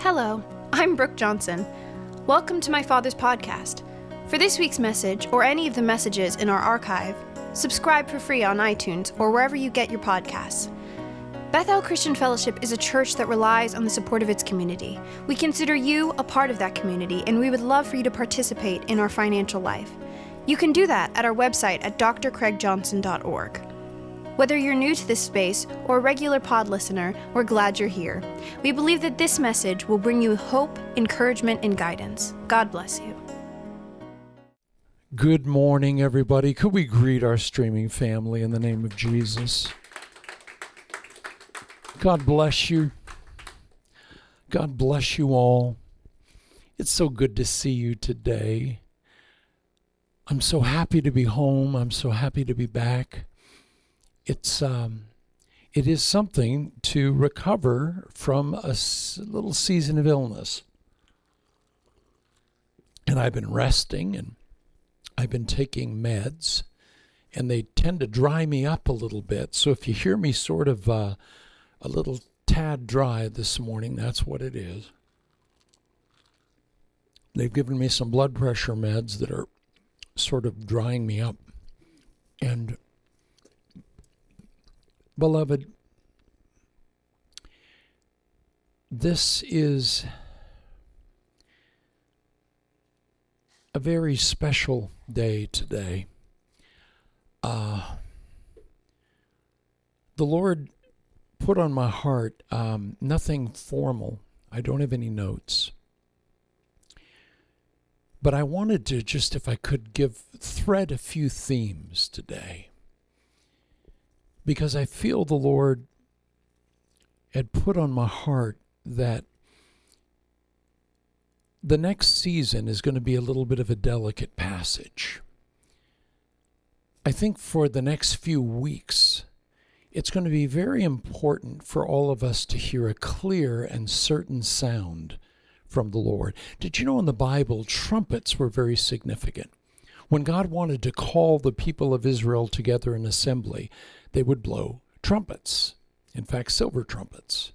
Hello, I'm Brooke Johnson. Welcome to my father's podcast. For this week's message, or any of the messages in our archive, subscribe for free on iTunes or wherever you get your podcasts. Bethel Christian Fellowship is a church that relies on the support of its community. We consider you a part of that community, and we would love for you to participate in our financial life. You can do that at our website at drcraigjohnson.org. Whether you're new to this space or a regular pod listener, we're glad you're here. We believe that this message will bring you hope, encouragement, and guidance. God bless you. Good morning, everybody. Could we greet our streaming family in the name of Jesus? God bless you. God bless you all. It's so good to see you today. I'm so happy to be home. I'm so happy to be back it's um, it is something to recover from a little season of illness. And I've been resting and I've been taking meds, and they tend to dry me up a little bit. So if you hear me sort of uh, a little tad dry this morning, that's what it is. They've given me some blood pressure meds that are sort of drying me up. And Beloved, this is a very special day today. Uh, the Lord put on my heart um, nothing formal. I don't have any notes. But I wanted to just, if I could, give thread a few themes today because I feel the Lord had put on my heart that the next season is going to be a little bit of a delicate passage. I think for the next few weeks, it's going to be very important for all of us to hear a clear and certain sound from the Lord. Did you know in the Bible, trumpets were very significant? When God wanted to call the people of Israel together in assembly, they would blow trumpets, in fact, silver trumpets.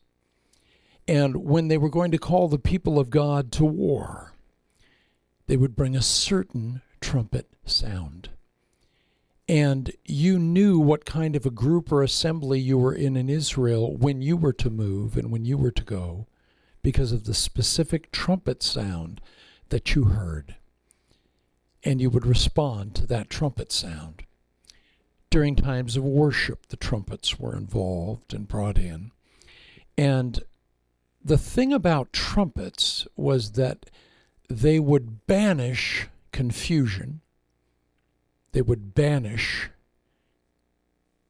And when they were going to call the people of God to war, they would bring a certain trumpet sound. And you knew what kind of a group or assembly you were in in Israel when you were to move and when you were to go because of the specific trumpet sound that you heard. And you would respond to that trumpet sound. During times of worship, the trumpets were involved and brought in. And the thing about trumpets was that they would banish confusion, they would banish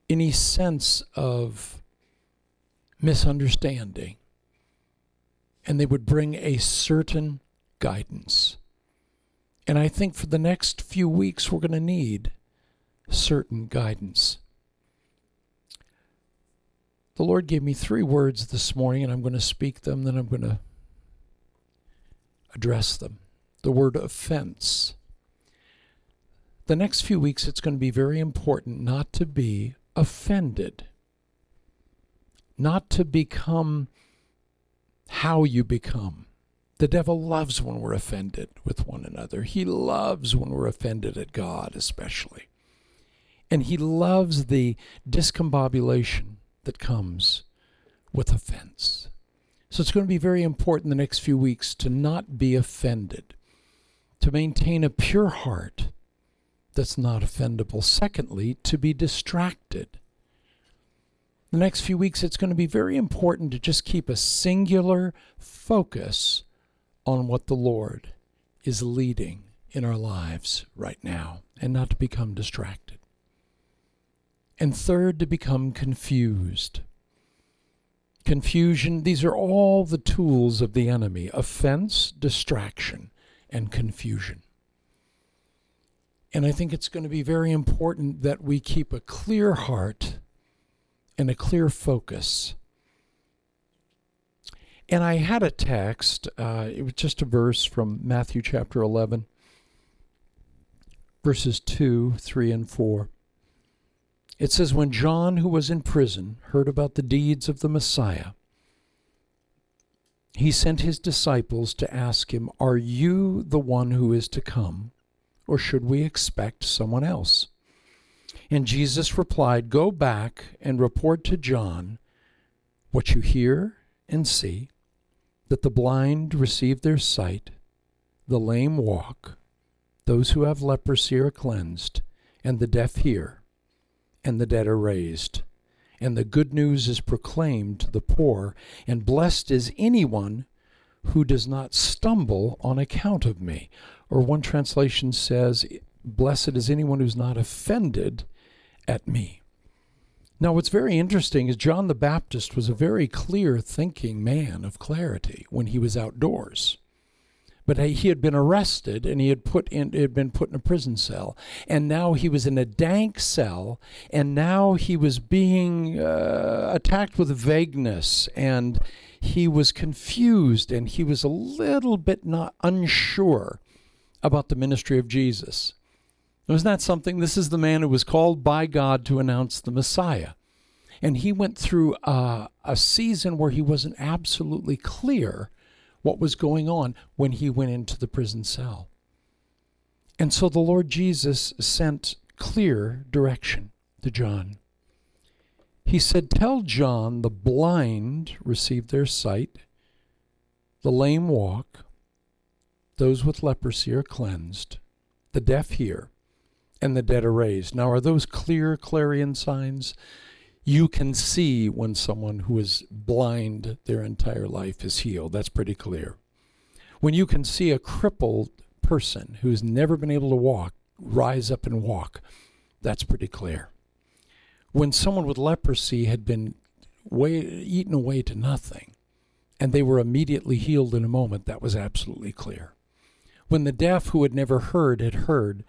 any sense of misunderstanding, and they would bring a certain guidance. And I think for the next few weeks, we're going to need certain guidance. The Lord gave me three words this morning, and I'm going to speak them, then I'm going to address them. The word offense. The next few weeks, it's going to be very important not to be offended, not to become how you become. The devil loves when we're offended with one another. He loves when we're offended at God, especially. And he loves the discombobulation that comes with offense. So it's going to be very important the next few weeks to not be offended, to maintain a pure heart that's not offendable. Secondly, to be distracted. The next few weeks, it's going to be very important to just keep a singular focus on what the Lord is leading in our lives right now and not to become distracted. And third, to become confused. Confusion, these are all the tools of the enemy offense, distraction, and confusion. And I think it's going to be very important that we keep a clear heart and a clear focus. And I had a text, uh, it was just a verse from Matthew chapter 11, verses 2, 3, and 4. It says, When John, who was in prison, heard about the deeds of the Messiah, he sent his disciples to ask him, Are you the one who is to come, or should we expect someone else? And Jesus replied, Go back and report to John what you hear and see, that the blind receive their sight, the lame walk, those who have leprosy are cleansed, and the deaf hear, and the dead are raised and the good news is proclaimed to the poor, and blessed is anyone who does not stumble on account of me. Or one translation says, Blessed is anyone who's not offended at me. Now, what's very interesting is John the Baptist was a very clear thinking man of clarity when he was outdoors but he had been arrested and he had put in had been put in a prison cell. And now he was in a dank cell and now he was being uh, attacked with vagueness and he was confused and he was a little bit not unsure about the ministry of Jesus. Was not that something? This is the man who was called by God to announce the Messiah. And he went through a, a season where he wasn't absolutely clear what was going on when he went into the prison cell. And so the Lord Jesus sent clear direction to John. He said, Tell John the blind receive their sight, the lame walk, those with leprosy are cleansed, the deaf hear, and the dead are raised. Now, are those clear clarion signs? You can see when someone who is blind their entire life is healed. That's pretty clear. When you can see a crippled person who's never been able to walk rise up and walk, that's pretty clear. When someone with leprosy had been way, eaten away to nothing and they were immediately healed in a moment, that was absolutely clear. When the deaf who had never heard had heard,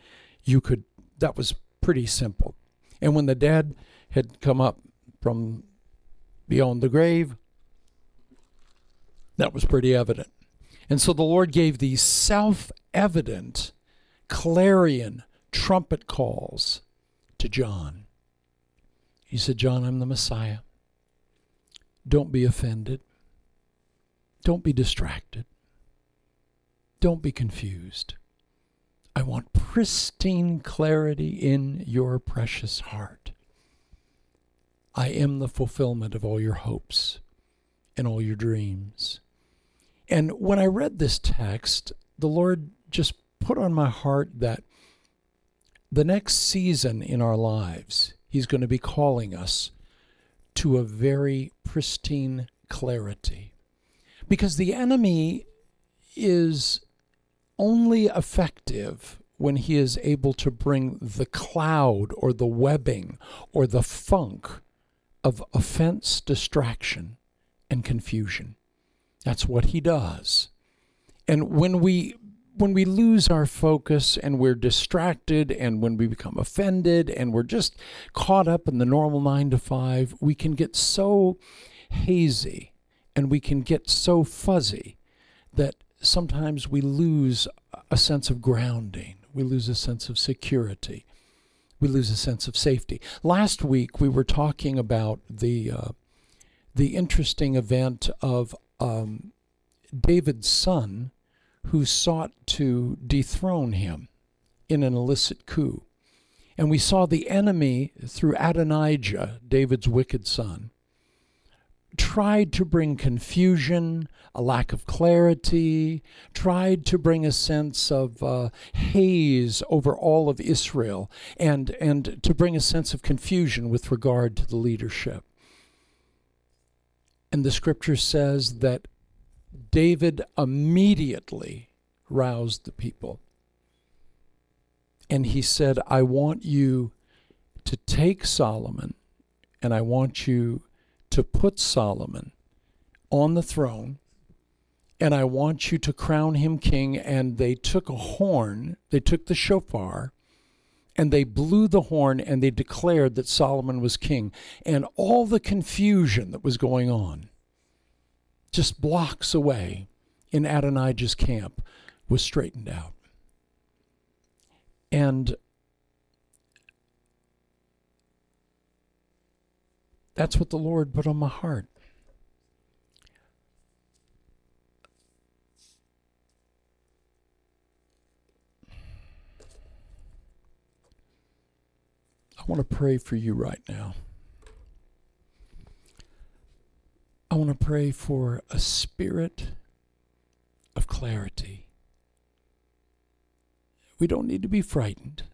you could that was pretty simple. And when the dead had come up from beyond the grave. That was pretty evident. And so the Lord gave these self evident clarion trumpet calls to John. He said, John, I'm the Messiah. Don't be offended. Don't be distracted. Don't be confused. I want pristine clarity in your precious heart. I am the fulfillment of all your hopes and all your dreams. And when I read this text, the Lord just put on my heart that the next season in our lives, He's going to be calling us to a very pristine clarity. Because the enemy is only effective when he is able to bring the cloud or the webbing or the funk of offense, distraction, and confusion. That's what he does. And when we when we lose our focus and we're distracted and when we become offended and we're just caught up in the normal 9 to 5, we can get so hazy and we can get so fuzzy that sometimes we lose a sense of grounding. We lose a sense of security we lose a sense of safety. Last week we were talking about the uh, the interesting event of um, David's son, who sought to dethrone him in an illicit coup, and we saw the enemy through Adonijah, David's wicked son, tried to bring confusion, a lack of clarity, tried to bring a sense of uh, haze over all of Israel, and, and to bring a sense of confusion with regard to the leadership. And the scripture says that David immediately roused the people. And he said, I want you to take Solomon and I want you to put Solomon on the throne, and I want you to crown him king. And they took a horn, they took the shofar, and they blew the horn and they declared that Solomon was king. And all the confusion that was going on, just blocks away in Adonijah's camp, was straightened out. And That's what the Lord put on my heart. I want to pray for you right now. I want to pray for a spirit of clarity. We don't need to be frightened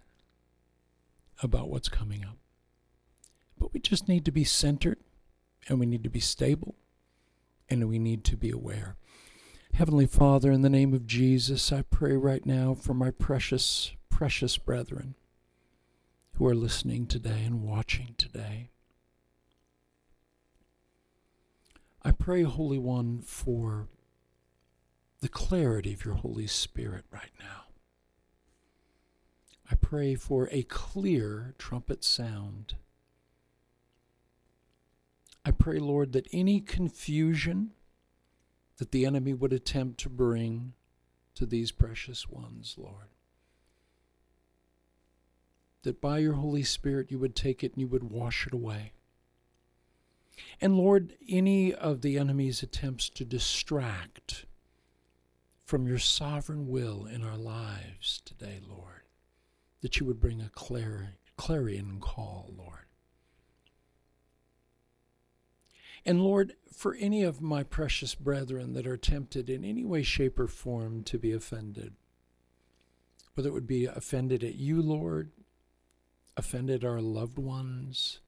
about what's coming up but we just need to be centered and we need to be stable and we need to be aware. Heavenly Father, in the name of Jesus, I pray right now for my precious, precious brethren who are listening today and watching today. I pray, Holy One, for the clarity of your Holy Spirit right now. I pray for a clear trumpet sound. I pray, Lord, that any confusion that the enemy would attempt to bring to these precious ones, Lord, that by your Holy Spirit you would take it and you would wash it away. And Lord, any of the enemy's attempts to distract from your sovereign will in our lives today, Lord, that you would bring a clarion call, Lord. And Lord, for any of my precious brethren that are tempted in any way, shape, or form to be offended, whether it would be offended at you, Lord, offended our loved ones,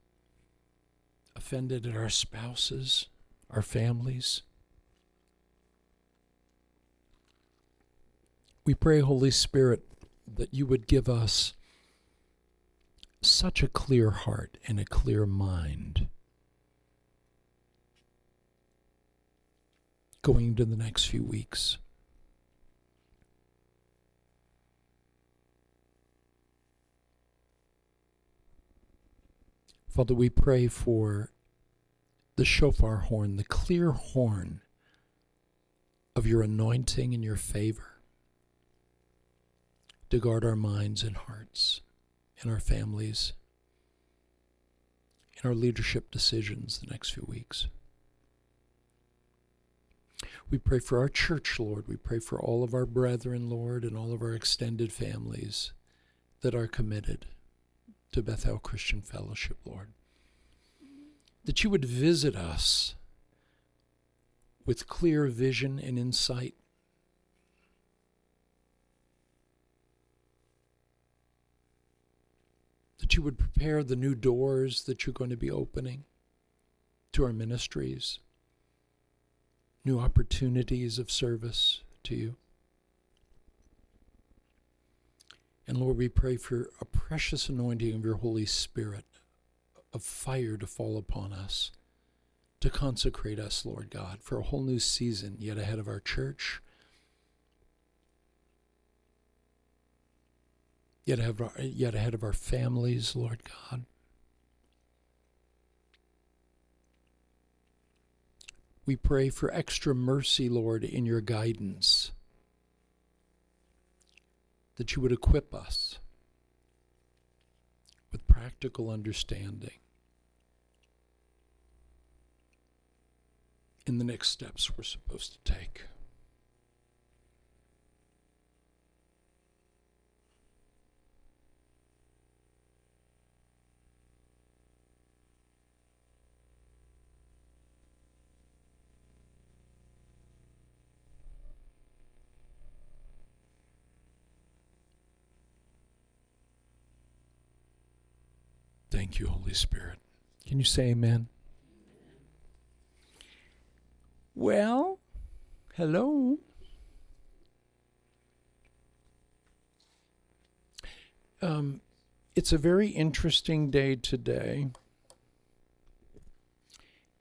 offended at our spouses, our families. We pray, Holy Spirit, that you would give us such a clear heart and a clear mind going into the next few weeks. Father, we pray for the shofar horn, the clear horn of your anointing and your favor to guard our minds and hearts and our families and our leadership decisions the next few weeks. We pray for our church, Lord. We pray for all of our brethren, Lord, and all of our extended families that are committed to Bethel Christian Fellowship, Lord. That you would visit us with clear vision and insight. That you would prepare the new doors that you're going to be opening to our ministries, new opportunities of service to you. And Lord, we pray for a precious anointing of your Holy Spirit, of fire to fall upon us, to consecrate us, Lord God, for a whole new season yet ahead of our church, yet ahead of our, yet ahead of our families, Lord God. We pray for extra mercy, Lord, in your guidance that you would equip us with practical understanding in the next steps we're supposed to take. Thank you, Holy Spirit. Can you say amen? Well, hello. Um, it's a very interesting day today.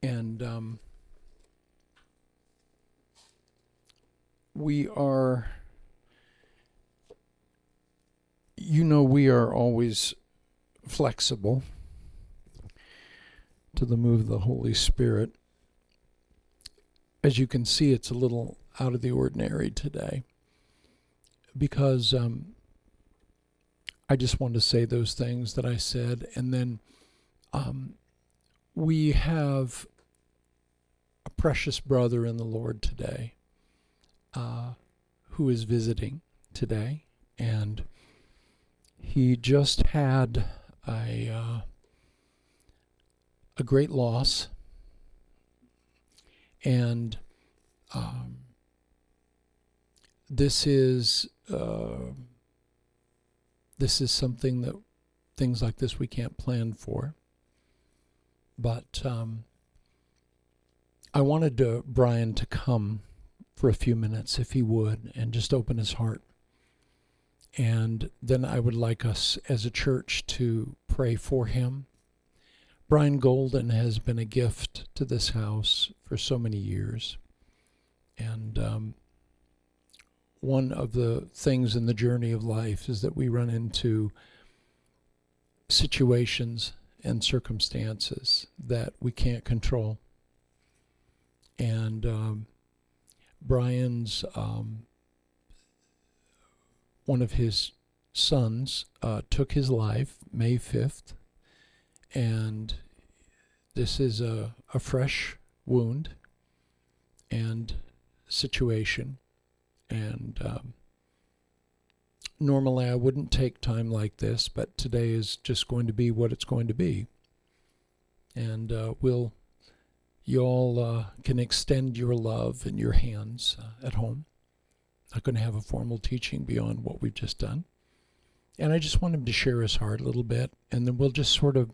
And um, we are, you know, we are always flexible to the move of the Holy Spirit. As you can see, it's a little out of the ordinary today because um, I just wanted to say those things that I said. And then um, we have a precious brother in the Lord today uh, who is visiting today. And he just had a uh, a great loss, and um, this is uh, this is something that things like this we can't plan for. But um, I wanted to, Brian to come for a few minutes, if he would, and just open his heart. And then I would like us as a church to pray for him. Brian Golden has been a gift to this house for so many years. And um, one of the things in the journey of life is that we run into situations and circumstances that we can't control. And um, Brian's, um, one of his sons, uh, took his life May 5th. And this is a, a fresh wound and situation. And um, normally I wouldn't take time like this, but today is just going to be what it's going to be. And uh, we'll, you all uh, can extend your love in your hands uh, at home. Not going to have a formal teaching beyond what we've just done. And I just want him to share his heart a little bit, and then we'll just sort of,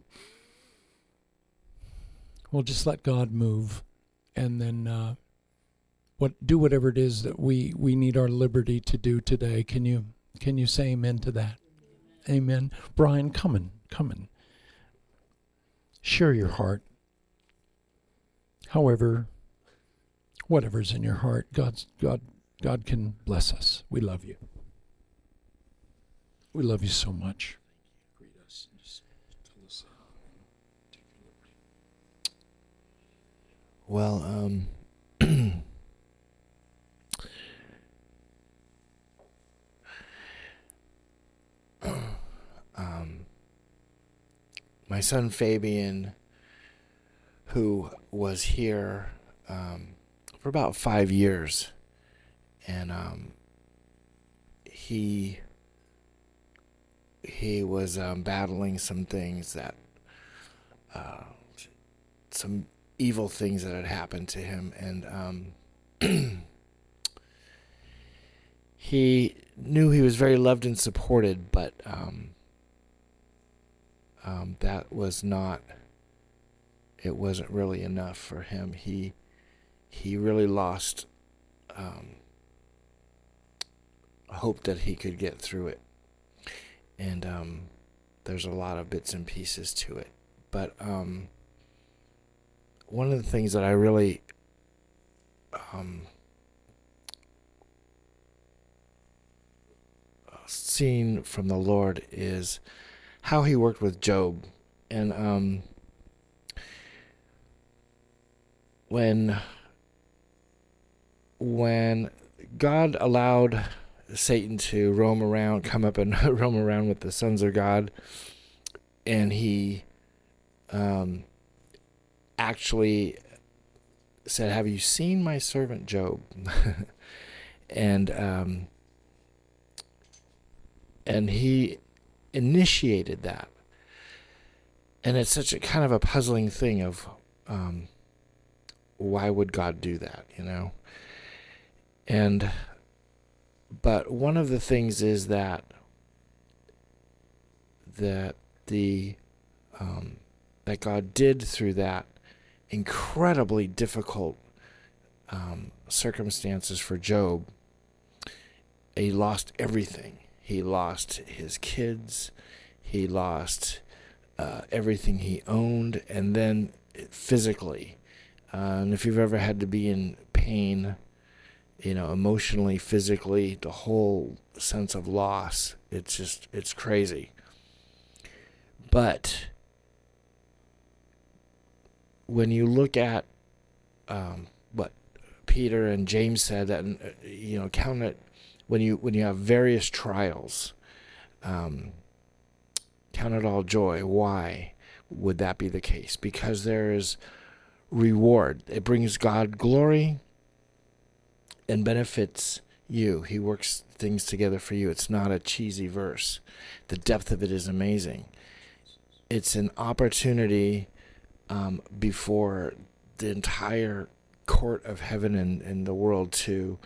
we'll just let God move, and then uh, what do whatever it is that we we need our liberty to do today. Can you can you say amen to that? Amen. Brian, come in, come in. Share your heart. However, whatever's in your heart, God's God God can bless us. We love you. We love you so much. Well, um um, my son Fabian, who was here um, for about five years, and um, he he was um, battling some things that uh, some evil things that had happened to him, and um, he knew he was very loved and supported, but um, um, that was not. It wasn't really enough for him. He he really lost um, hope that he could get through it, and um, there's a lot of bits and pieces to it. But um, one of the things that I really um, seen from the Lord is how he worked with Job. And um, when when God allowed Satan to roam around, come up and roam around with the sons of God, and he um, actually said, "Have you seen my servant Job?" and um, and he initiated that. And it's such a kind of a puzzling thing of um, why would God do that, you know? And but one of the things is that that the um, that God did through that incredibly difficult um, circumstances for Job. He lost everything he lost his kids. He lost uh, everything he owned, and then physically. Uh, and if you've ever had to be in pain, you know, emotionally, physically, the whole sense of loss, it's just, it's crazy. But when you look at um, what Peter and James said, that, uh, you know, count it when you when you have various trials, um, count it all joy. Why would that be the case? Because there is reward. It brings God glory and benefits you. He works things together for you. It's not a cheesy verse. The depth of it is amazing. it's an opportunity um, before the entire court of heaven and, the world to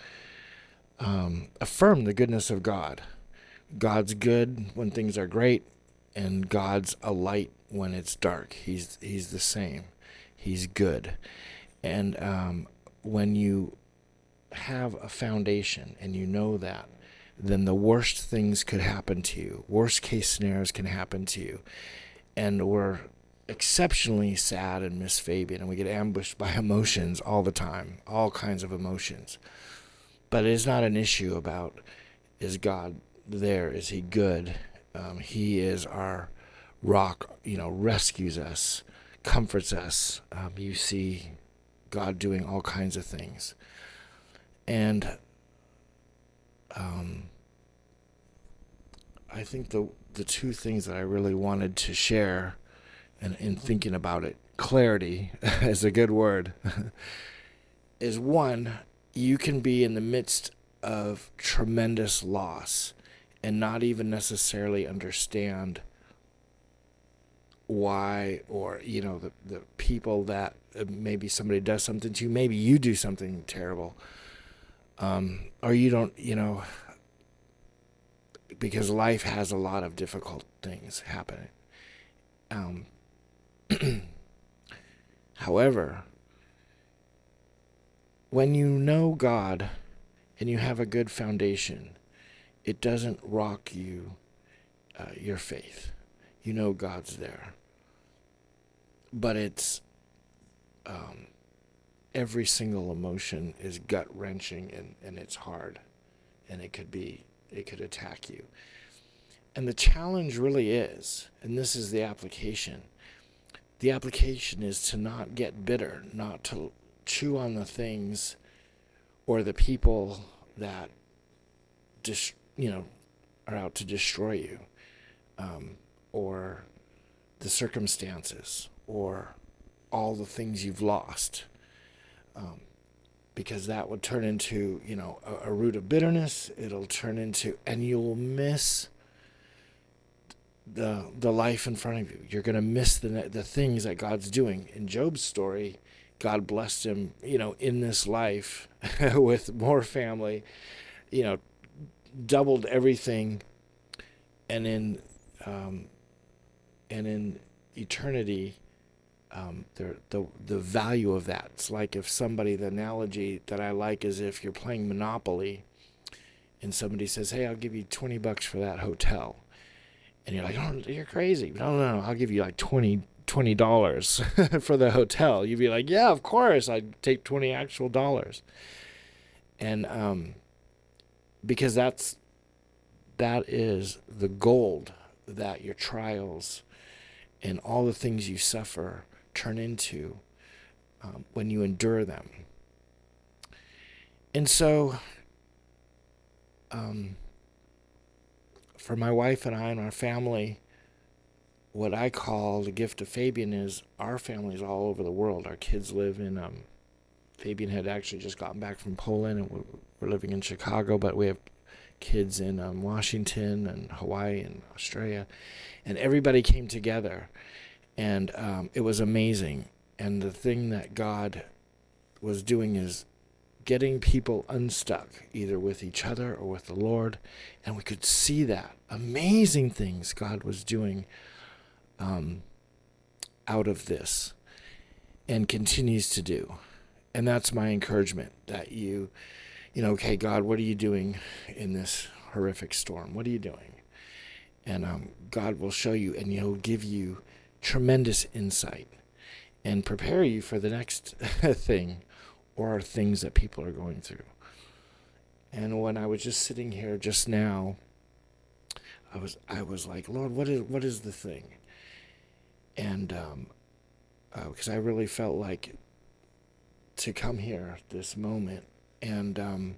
um, affirm the goodness of God. God's good when things are great, and God's a light when it's dark. He's He's the same. He's good, and um, when you have a foundation and you know that, then the worst things could happen to you. Worst case scenarios can happen to you, and we're exceptionally sad and miss Fabian, and we get ambushed by emotions all the time, all kinds of emotions. But it is not an issue about is God there? Is He good? Um, he is our rock, you know, rescues us, comforts us. Um, you see God doing all kinds of things. And um, I think the the two things that I really wanted to share and in thinking about it, clarity is a good word, is one, you can be in the midst of tremendous loss and not even necessarily understand why or you know the the people that uh, maybe somebody does something to you maybe you do something terrible um, or you don't you know because life has a lot of difficult things happening um, however when you know God and you have a good foundation it doesn't rock you, uh, your faith. You know God's there. But it's um, every single emotion is gut wrenching and, and it's hard. And it could be, it could attack you. And the challenge really is, and this is the application the application is to not get bitter, not to chew on the things or the people that dis- you know, are out to destroy you, um, or the circumstances, or all the things you've lost. Um, because that would turn into, you know, a, a root of bitterness. It'll turn into, and you'll miss the the life in front of you. You're gonna miss the the things that God's doing. In Job's story, God blessed him, you know, in this life with more family, you know, doubled everything, and in um, and in eternity, um, the the the value of that. It's like if somebody. The analogy that I like is if you're playing Monopoly, and somebody says, "Hey, I'll give you twenty bucks for that hotel," and you're like, "Oh, you're crazy!" No, no, no, I'll give you like 20 twenty dollars for the hotel. You'd be like, "Yeah, of course, I'd take twenty actual dollars." And um, because that's that is the gold that your trials and all the things you suffer turn into um, when you endure them. And so, um, for my wife and I and our family, what I call the gift of Fabian is our family's all over the world. Our kids live in um, Fabian had actually just gotten back from Poland and we're living in Chicago, but we have kids in um, Washington and Hawaii and Australia, and everybody came together, and um, it was amazing. And the thing that God was doing is getting people unstuck, either with each other or with the Lord, and we could see that amazing things God was doing um, out of this, and continues to do. And that's my encouragement that you you know okay god what are you doing in this horrific storm? What are you doing? And um, god will show you and he'll give you tremendous insight and prepare you for the next thing or things that people are going through and when i was just sitting here just now i was i was like lord what is what is the thing and um because uh, i really felt like to come here this moment. And um,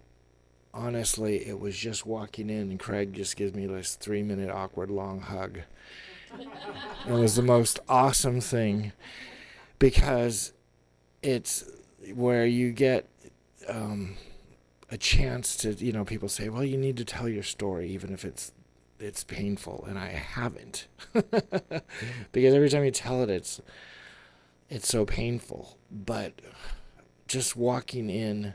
honestly, it was just walking in, and Craig just gives me this three minute awkward long hug. It was the most awesome thing because it's where you get um, a chance to, you know, people say, well, you need to tell your story, even if it's it's painful, and I haven't because every time you tell it, it's it's so painful. But just walking in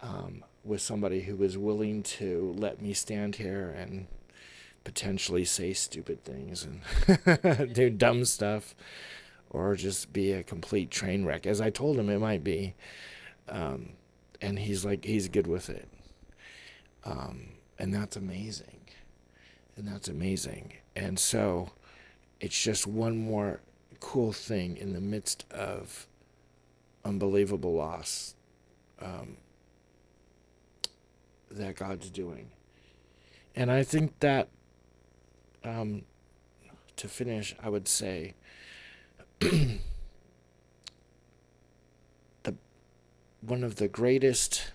um, with somebody who was willing to let me stand here and potentially say stupid things and do dumb stuff or just be a complete train wreck. As i told him it might be um, and he's like he's good with it. Um, and that's amazing. And that's amazing. And so it's just one more cool thing in the midst of unbelievable loss um, that God's doing. And I think that, um, to finish, I would say the one of the greatest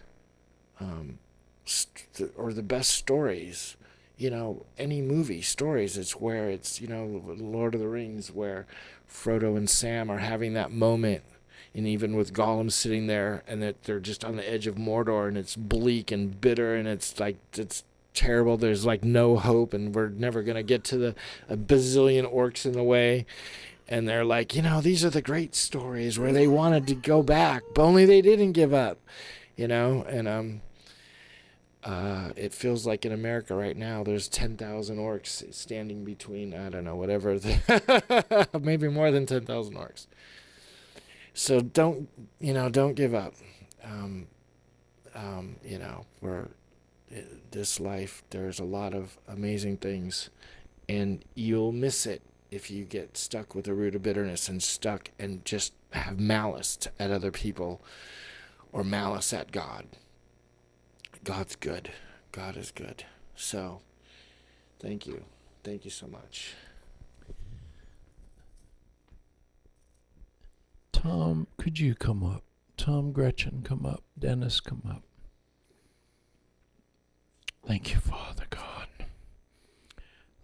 um, st- or the best stories you know any movie stories it's where it's you know lord of the rings where frodo and sam are having that moment and even with Gollum sitting there, and that they're just on the edge of Mordor, and it's bleak and bitter, and it's like it's terrible. There's like no hope, and we're never gonna get to the bazillion orcs in the way. And they're like, you know, these are the great stories where they wanted to go back, but only they didn't give up, you know. And um, uh, it feels like in America right now, there's 10,000 orcs standing between, I don't know, whatever, the maybe more than 10,000 orcs so don't you know don't give up um, um, you know for this life there's a lot of amazing things and you'll miss it if you get stuck with a root of bitterness and stuck and just have malice at other people or malice at god god's good god is good so thank you thank you so much Tom, could you come up? Tom Gretchen, come up. Dennis, come up. Thank you, Father God.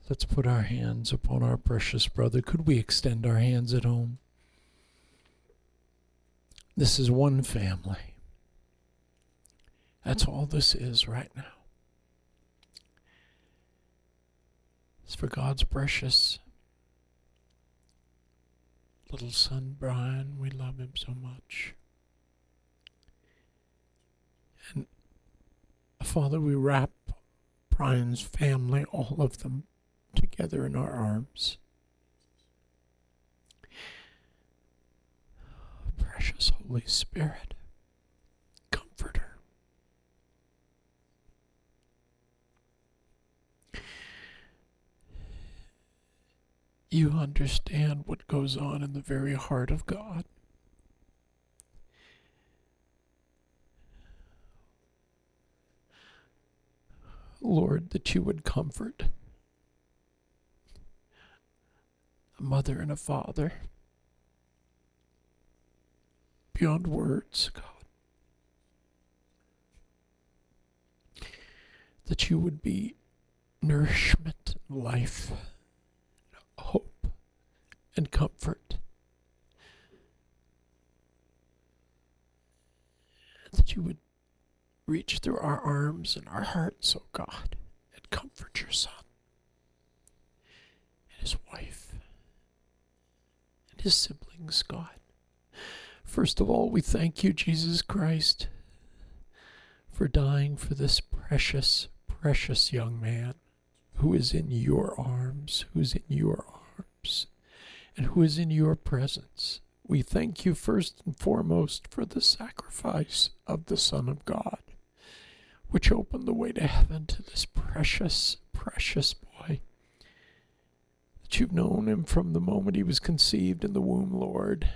Let's put our hands upon our precious brother. Could we extend our hands at home? This is one family. That's all this is right now. It's for God's precious little son, Brian. We love him so much. And Father, we wrap Brian's family, all of them, together in our arms. Precious Holy Spirit, Comforter. you understand what goes on in the very heart of God. Lord, that you would comfort a mother and a father beyond words, God. That you would be nourishment life hope and comfort. That you would reach through our arms and our hearts, oh God, and comfort your son and his wife and his siblings, God. First of all, we thank you, Jesus Christ, for dying for this precious, precious young man who is in your arms, who's in your arms, and who is in your presence. We thank you first and foremost for the sacrifice of the Son of God, which opened the way to heaven to this precious, precious boy. That you've known him from the moment he was conceived in the womb, Lord,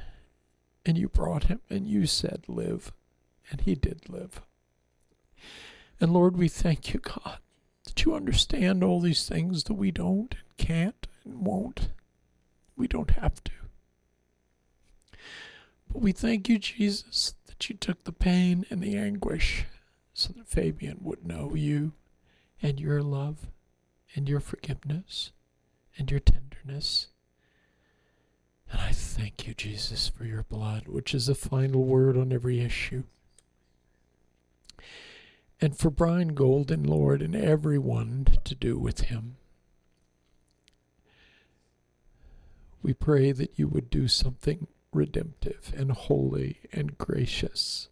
and you brought him and you said, Live, and he did live. And Lord, we thank you, God, that you understand all these things that we don't and can't and won't. We don't have to. But we thank you, Jesus, that you took the pain and the anguish so that Fabian would know you and your love and your forgiveness and your tenderness. And I thank you, Jesus, for your blood, which is the final word on every issue. and for Brian Golden, Lord, and everyone to do with him. We pray that you would do something redemptive and holy and gracious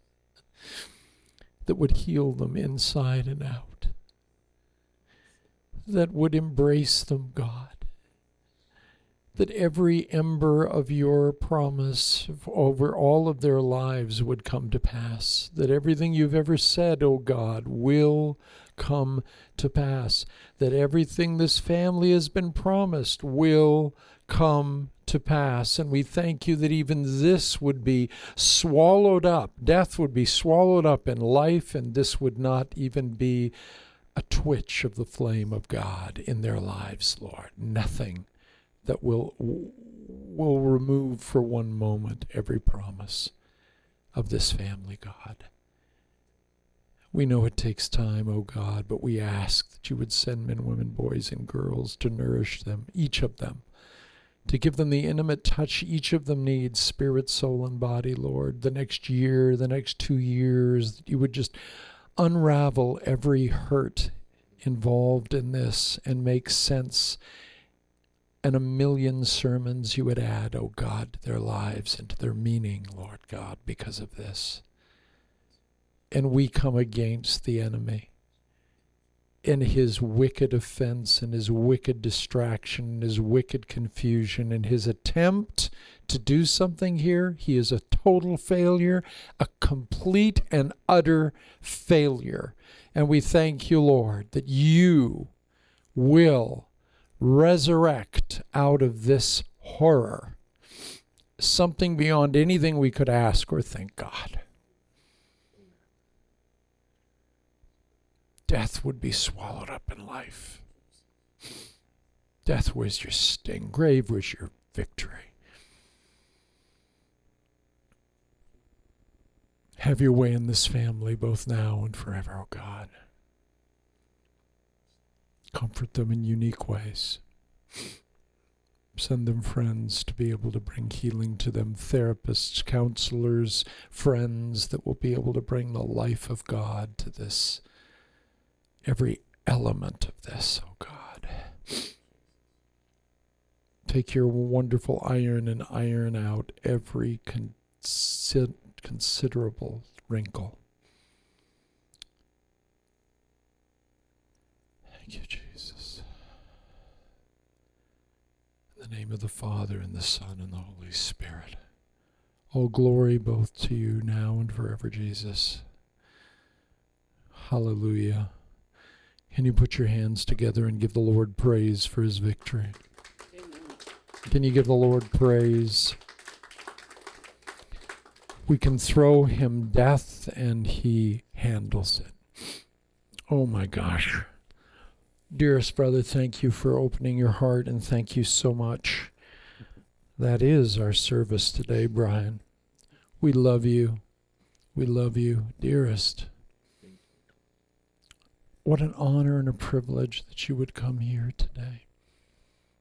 that would heal them inside and out, that would embrace them, God that every ember of your promise over all of their lives would come to pass, that everything you've ever said, O oh God, will come to pass, that everything this family has been promised will come to pass. And we thank you that even this would be swallowed up, death would be swallowed up in life, and this would not even be a twitch of the flame of God in their lives, Lord. Nothing that will will remove for one moment every promise of this family, God. We know it takes time, O oh God, but we ask that you would send men, women, boys, and girls to nourish them, each of them, to give them the intimate touch each of them needs, spirit, soul, and body, Lord. The next year, the next two years, you would just unravel every hurt involved in this and make sense and a million sermons you would add, oh God, to their lives and to their meaning, Lord God, because of this. And we come against the enemy in his wicked offense and his wicked distraction and his wicked confusion and his attempt to do something here. He is a total failure, a complete and utter failure. And we thank you, Lord, that you will resurrect out of this horror something beyond anything we could ask or think, God. Death would be swallowed up in life. Death was your sting, grave was your victory. Have your way in this family both now and forever, oh God. Comfort them in unique ways. Send them friends to be able to bring healing to them, therapists, counselors, friends that will be able to bring the life of God to this, every element of this, oh God. Take your wonderful iron and iron out every consi- considerable wrinkle. Thank you, Jesus. In the name of the Father, and the Son, and the Holy Spirit. All glory both to you now and forever, Jesus. Hallelujah. Can you put your hands together and give the Lord praise for his victory? Amen. Can you give the Lord praise? We can throw him death and he handles it. Oh my gosh. Dearest brother, thank you for opening your heart and thank you so much. That is our service today, Brian. We love you. We love you, dearest. What an honor and a privilege that you would come here today.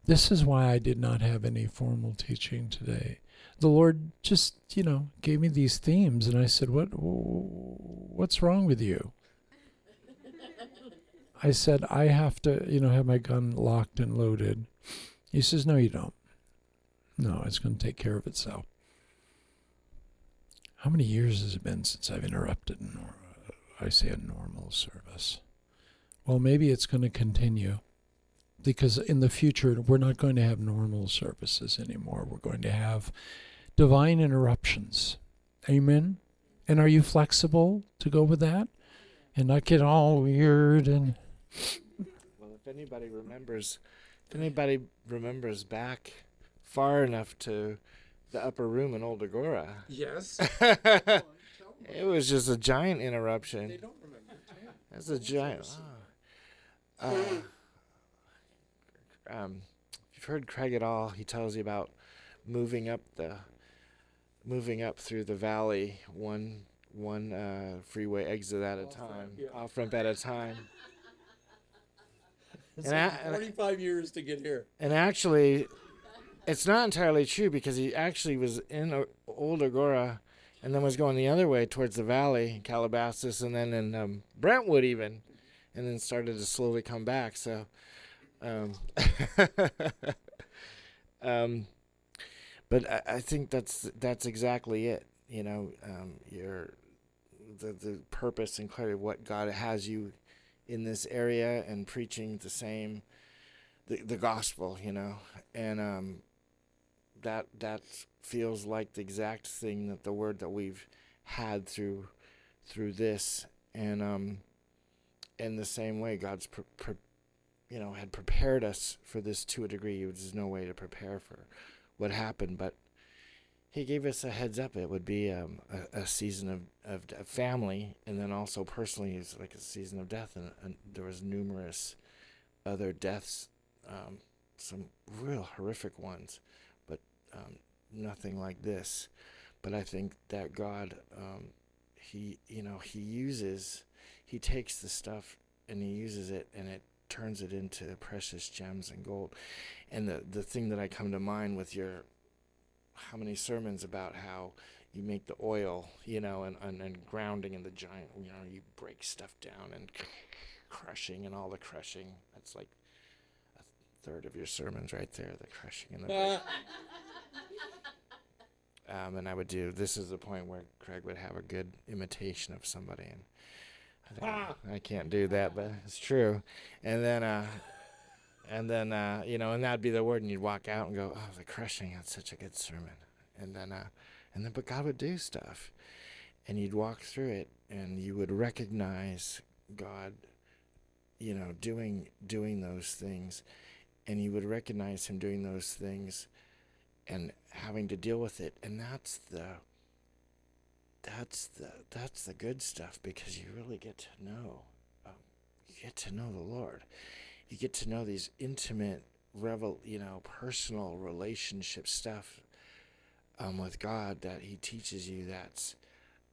This is why I did not have any formal teaching today. The Lord just, you know, gave me these themes and I said, "What what's wrong with you?" I said, I have to, you know, have my gun locked and loaded. He says, No, you don't. No, it's going to take care of itself. How many years has it been since I've interrupted, nor- I say, a normal service? Well, maybe it's going to continue because in the future, we're not going to have normal services anymore. We're going to have divine interruptions. Amen? And are you flexible to go with that? And not get all weird and well, if anybody remembers, if anybody remembers back far enough to the upper room in Old Agoura. Yes. it was just a giant interruption. They don't remember. That's a giant. Oh. Uh, um, you've heard Craig at all? He tells you about moving up the, moving up through the valley one one uh, freeway exit at a time, yeah. off ramp at a time. And like 45 years to get here. And actually, it's not entirely true because he actually was in Old Agoura and then was going the other way towards the valley, Calabasas, and then in um, Brentwood even, and then started to slowly come back. So, um, um, but I, I think that's that's exactly it. You know, um, your the the purpose and clarity of what God has you in this area and preaching the same the the gospel. You know, and um, that that feels like the exact thing that the word that we've had through through this and um in the same way god's pre- pre- you know had prepared us for this to a degree there's no way to prepare for what happened but he gave us a heads up it would be um, a, a season of, of, of family and then also personally it's like a season of death and, and there was numerous other deaths um, some real horrific ones but um, nothing like this. But I think that God, um, he, you know, he uses, he takes the stuff and he uses it and it turns it into precious gems and gold. And the, the thing that I come to mind with your, how many sermons about how you make the oil, you know, and, and, and grounding and the giant, you know, you break stuff down and crushing and all the crushing. That's like a third of your sermons right there, the crushing and the um, and I would do. This is the point where Craig would have a good imitation of somebody, and I, can't do that, but it's true. And then, uh, and then uh, you know, and that'd be the word, and you'd walk out and go, "Oh, the crushing! That's such a good sermon." And then, uh, and then, but God would do stuff, and you'd walk through it, and you would recognize God, you know, doing doing those things, and you would recognize Him doing those things and having to deal with it and that's the that's the that's the good stuff because you really get to know um, you get to know the lord. You get to know these intimate revel you know personal relationship stuff um, with god that he teaches you that's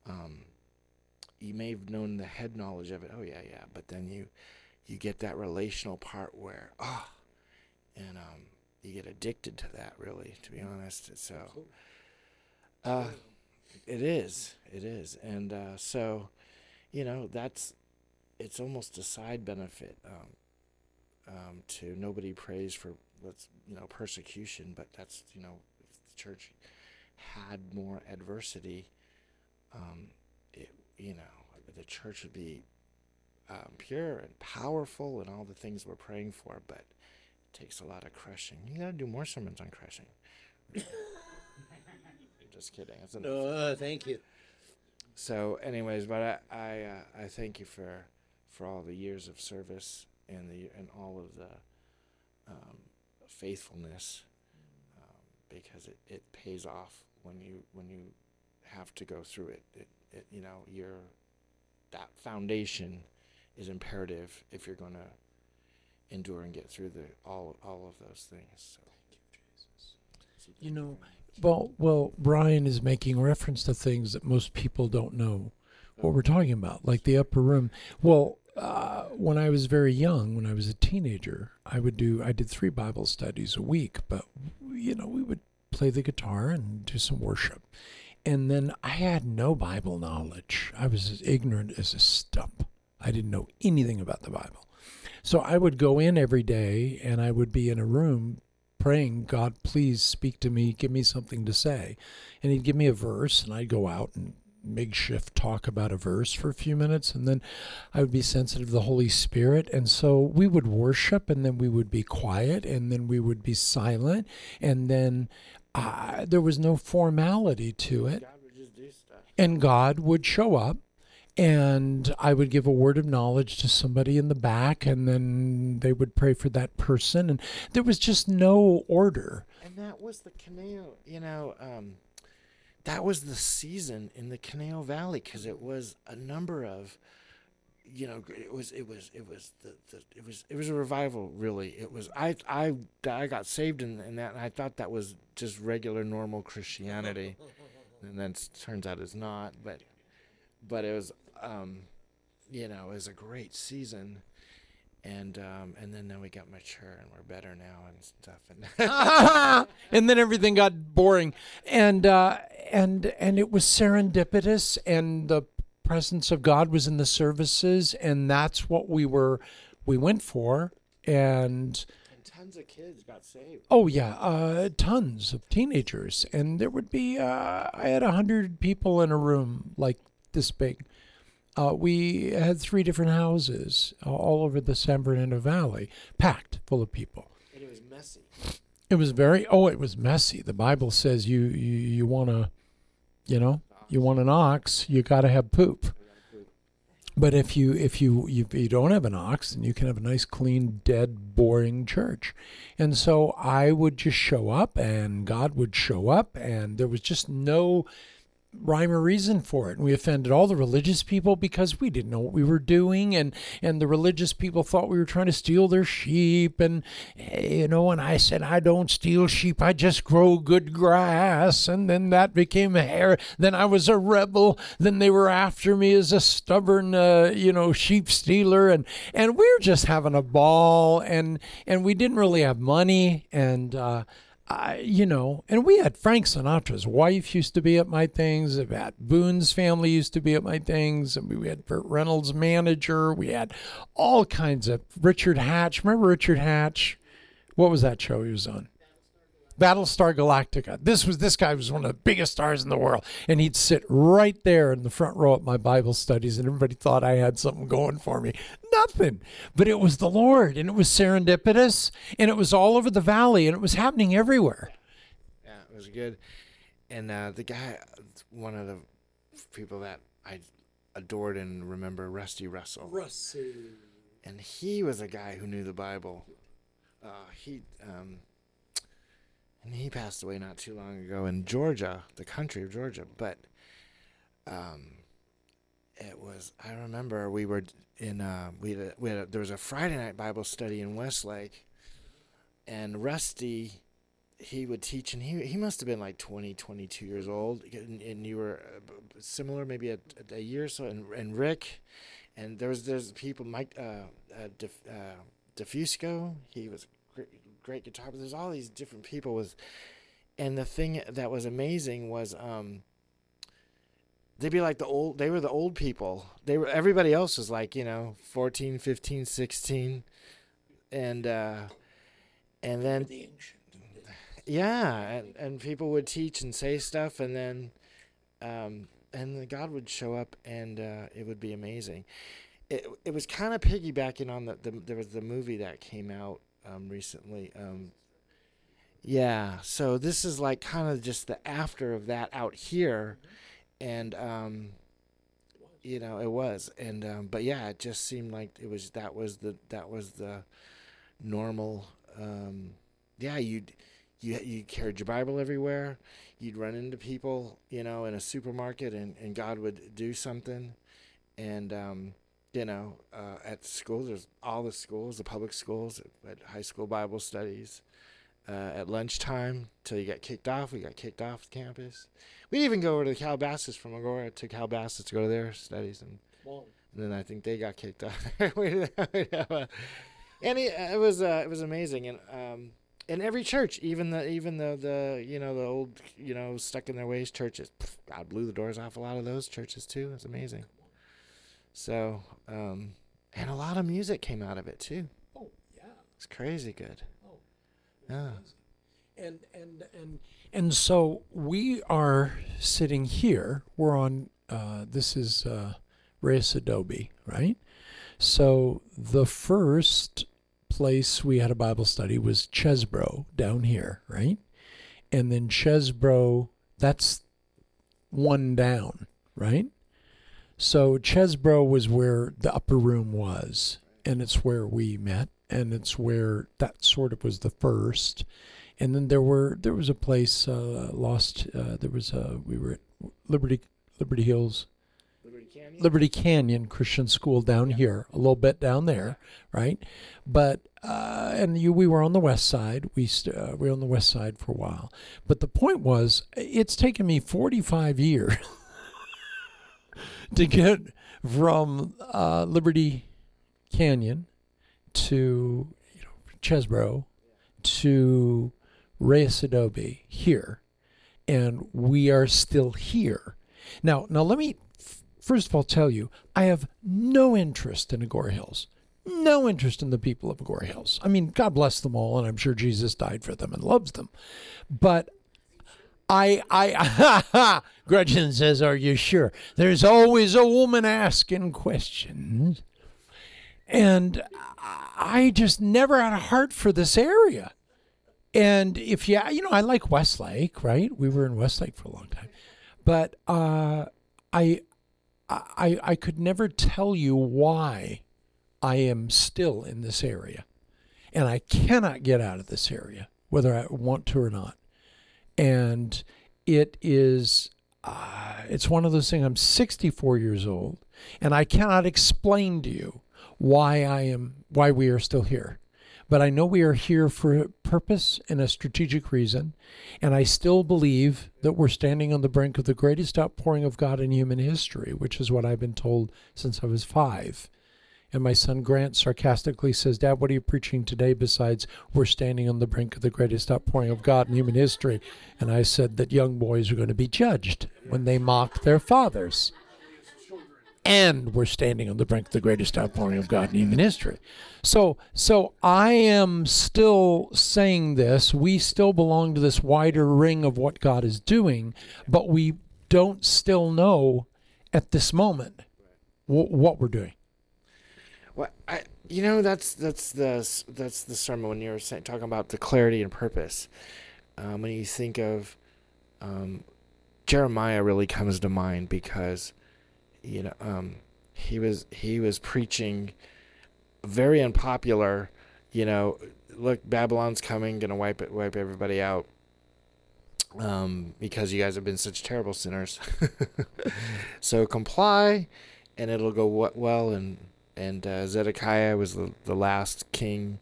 um, you may have known the head knowledge of it. Oh yeah yeah. But then you you get that relational part where ah oh, and um you get addicted to that really to be honest. So uh, it is it is and uh, so you know that's it's almost a side benefit um, um, to nobody prays for let's you know persecution but that's you know if the church had more adversity um, it you know the church would be um, pure and powerful and all the things we're praying for but it takes a lot of crushing. You gotta do more sermons on crushing. Just kidding. It's no, uh, thank you. So, anyways, but I I, uh, I thank you for for all the years of service and the and all of the um, faithfulness um, because it, it pays off when you when you have to go through it. It, it you know your that foundation is imperative if you're going to endure and get through the all all of those things. So. You know, well, well, Brian is making reference to things that most people don't know what we're talking about, like the upper room. Well, uh, when I was very young, when I was a teenager, I would do I did three Bible studies a week, but you know we would play the guitar and do some worship, and then I had no Bible knowledge. I was as ignorant as a stump. I didn't know anything about the Bible. So I would go in every day and I would be in a room praying, God, please speak to me, give me something to say. And he'd give me a verse, and I'd go out and makeshift talk about a verse for a few minutes, and then I would be sensitive to the Holy Spirit. And so we would worship, and then we would be quiet, and then we would be silent, and then uh, there was no formality to it. And God would show up and I would give a word of knowledge to somebody in the back, and then they would pray for that person, and there was just no order. And that was the Conejo, you know, um, that was the season in the Conejo Valley because it was a number of, you know, it was it was it was the, the it was it was a revival. Really, it was. I I I got saved in, in that, and I thought that was just regular normal Christianity, and then it turns out it's not, but but it was um, you know, it was a great season. and um, and then then we got mature and we're better now and stuff. And and then everything got boring, and uh, and and it was serendipitous, and the presence of God was in the services, and that's what we were we went for, and. and tons of kids got saved. Oh yeah, uh, tons of teenagers, and there would be. Uh, I had a hundred people in a room like this big. Uh, we had three different houses uh, all over the San Bernardino Valley, packed full of people. And it was messy. It was very. Oh, it was messy. The Bible says you you you want to, you know, you want an ox, you got to have poop. But if you if you, you if you don't have an ox, then you can have a nice, clean, dead, boring church. And so I would just show up, and God would show up, and there was just no rhyme or reason for it. And we offended all the religious people because we didn't know what we were doing, and and the religious people thought we were trying to steal their sheep, and eh, you know. And I said, I don't steal sheep. I just grow good grass. And then that became a hair. Then I was a rebel. Then they were after me as a stubborn, uh, you know, sheep stealer, and and we were just having a ball, and and we didn't really have money, and. Uh, I, you know, and we had Frank Sinatra's wife used to be at my things. That Boone's family used to be at my things. And we had Burt Reynolds' manager. We had all kinds of Richard Hatch. Remember Richard Hatch? What was that show he was on? Battlestar Galactica. This was this guy was one of the biggest stars in the world, and he'd sit right there in the front row at my Bible studies, and everybody thought I had something going for me. Nothing, but it was the Lord, and it was serendipitous, and it was all over the valley, and it was happening everywhere. Yeah, it was good. And uh, the guy, one of the people that I adored and remember, Rusty Russell. Rusty. And he was a guy who knew the Bible. Uh, he um, and he passed away not too long ago in Georgia, the country of Georgia. But um, it was I remember we were in uh, we had, a, we had a, there was a Friday night Bible study in Westlake, and Rusty he would teach and he he must have been like 20 22 years old and, and you were uh, similar maybe a, a year or so and, and Rick and there was there's people Mike uh, uh, Def, uh Defusco he was great, guitar but there's all these different people with and the thing that was amazing was um they'd be like the old they were the old people. They were everybody else was like you know 14 15 16 and uh and then yeah and, and people would teach and say stuff and then um and the god would show up and uh it would be amazing. It, it was kind of piggybacking on the, the there was the movie that came out um recently um yeah so this is like kind of just the after of that out here. And um you know it was. And um but yeah it just seemed like it was that was the that was the normal um yeah you'd you you carried your bible everywhere. You'd run into people you know in a supermarket and and god would do something. And um you know uh at school there's all the schools the public schools at high school bible studies uh, at lunchtime till you got kicked off. We got kicked off the campus. We'd even go over to Calabasas from Agoura to Calabasas to go to their studies, and, and then I think they got kicked off. We'd have a- and it, it was uh, it was amazing, and um, in every church, even the even the the you know the old you know stuck in their ways churches, pff, God blew the doors off a lot of those churches too. It's amazing. So um, and a lot of music came out of it too. Oh yeah. It's crazy good. Oh. Yeah. And and and and so we are sitting here. We're on. Uh, this is uh, Reyes Adobe, right? So the first place we had a Bible study was Chesebro down here, right? And then Chesebro, that's one down, right? So Chesebro was where the upper room was, and it's where we met, and it's where that sort of was the first. And then there were there was a place uh, lost. Uh, there was a we were at Liberty Liberty Hills Liberty Canyon. Liberty Canyon Christian School down here, a little bit down there, right? But uh, and you, we were on the west side. We st- uh, we were on the west side for a while. But the point was, it's taken me 45 years to get from uh, Liberty Canyon to you know Chesebro to Reyes Adobe here, and we are still here. Now, now let me f- first of all tell you, I have no interest in Agoura Hills. No interest in the people of Agoura Hills. I mean, God bless them all, and I'm sure Jesus died for them and loves them. But I, I, ha ha, Gretchen says, Are you sure? There's always a woman asking questions. And I just never had a heart for this area. And if you, you know, I like Westlake, right? We were in Westlake for a long time, but uh, I, I, I could never tell you why I am still in this area, and I cannot get out of this area, whether I want to or not. And it is, uh, it's one of those things. I'm 64 years old, and I cannot explain to you why I am, why we are still here but I know we are here for a purpose and a strategic reason. And I still believe that we're standing on the brink of the greatest outpouring of God in human history, which is what I've been told since I was five. And my son Grant sarcastically says, Dad, what are you preaching today besides we're standing on the brink of the greatest outpouring of God in human history? And I said that young boys are going to be judged when they mock their fathers and we're standing on the brink of the greatest outpouring of God in human history. So, so I am still saying this. We still belong to this wider ring of what God is doing, but we don't still know at this moment what we're doing. Well, I, you know, that's that's the that's the sermon when you were saying, talking about the clarity and purpose. Um, when you think of um, Jeremiah, really comes to mind because you know, um, he was he was preaching very unpopular. You know, look, Babylon's coming, gonna wipe it, wipe everybody out. Um, because you guys have been such terrible sinners. so comply, and it'll go well. And and uh, Zedekiah was the, the last king,